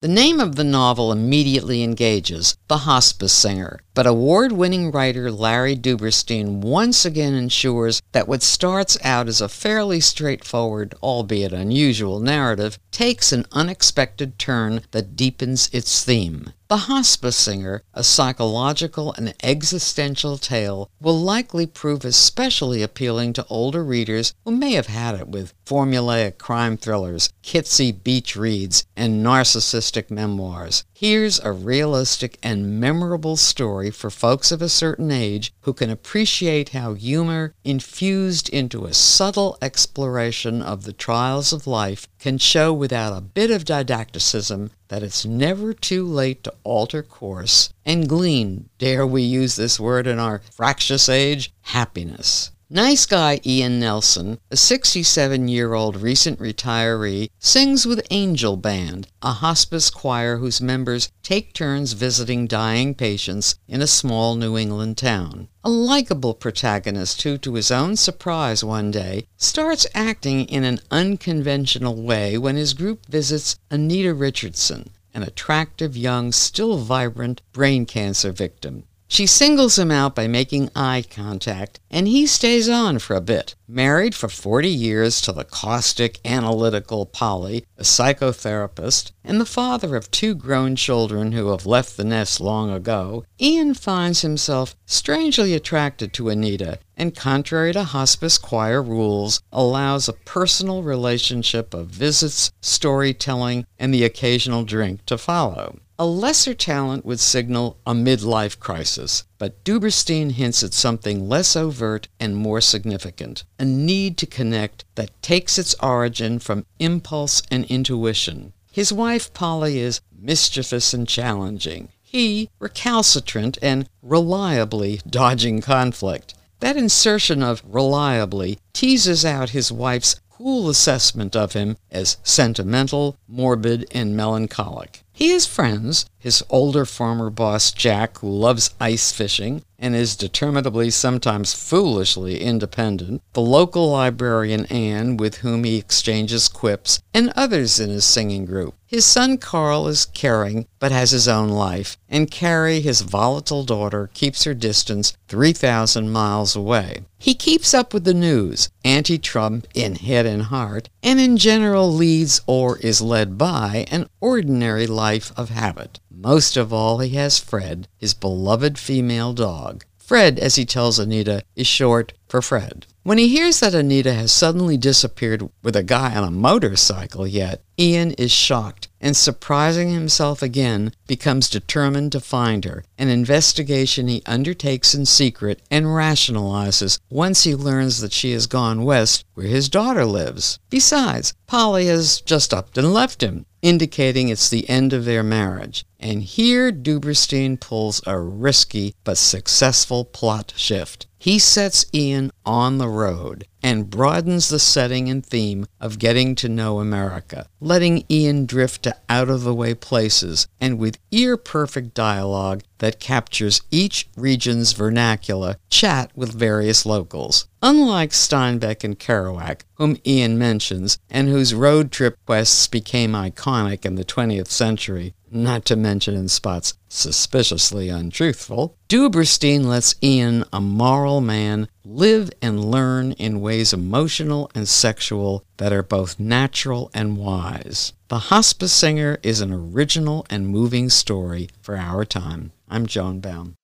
The name of the novel immediately engages The Hospice Singer, but award winning writer Larry Duberstein once again ensures that what starts out as a fairly straightforward, albeit unusual, narrative takes an unexpected turn that deepens its theme. The Hospice Singer, a psychological and existential tale, will likely prove especially appealing to older readers who may have had it with formulaic crime thrillers, kitsy beach reads, and narcissistic memoirs. Here's a realistic and memorable story for folks of a certain age who can appreciate how humor, infused into a subtle exploration of the trials of life, can show without a bit of didacticism that it's never too late to alter course and glean, dare we use this word in our fractious age, happiness. Nice guy Ian Nelson, a 67 year old recent retiree, sings with Angel Band, a hospice choir whose members take turns visiting dying patients in a small New England town. A likable protagonist who, to his own surprise one day, starts acting in an unconventional way when his group visits Anita Richardson, an attractive, young, still vibrant brain cancer victim. She singles him out by making eye contact, and he stays on for a bit. Married for 40 years to the caustic, analytical Polly, a psychotherapist, and the father of two grown children who have left the nest long ago, Ian finds himself strangely attracted to Anita, and contrary to hospice choir rules, allows a personal relationship of visits, storytelling, and the occasional drink to follow. A lesser talent would signal a midlife crisis, but Duberstein hints at something less overt and more significant a need to connect that takes its origin from impulse and intuition. His wife, Polly, is mischievous and challenging. He, recalcitrant and reliably dodging conflict. That insertion of reliably teases out his wife's cool assessment of him as sentimental, morbid, and melancholic. He has friends, his older former boss Jack, who loves ice fishing and is determinably, sometimes foolishly independent, the local librarian Anne, with whom he exchanges quips, and others in his singing group. His son Carl is caring, but has his own life, and Carrie, his volatile daughter, keeps her distance 3,000 miles away. He keeps up with the news, anti Trump in head and heart, and in general leads or is led by an ordinary life of habit. Most of all, he has Fred, his beloved female dog. Fred, as he tells Anita, is short for Fred. When he hears that Anita has suddenly disappeared with a guy on a motorcycle yet, Ian is shocked and surprising himself again, becomes determined to find her, an investigation he undertakes in secret and rationalizes once he learns that she has gone west where his daughter lives. Besides, Polly has just upped and left him, indicating it's the end of their marriage. And here Duberstein pulls a risky but successful plot shift. He sets Ian on the road and broadens the setting and theme of getting to know America, letting Ian drift to out of the way places and with ear perfect dialogue that captures each region's vernacular, chat with various locals. Unlike Steinbeck and Kerouac, whom Ian mentions, and whose road trip quests became iconic in the 20th century, not to mention in spots suspiciously untruthful, Duberstein lets Ian, a moral man, live and learn in ways emotional and sexual that are both natural and wise. The Hospice Singer is an original and moving story for our time. I'm Joan Baum.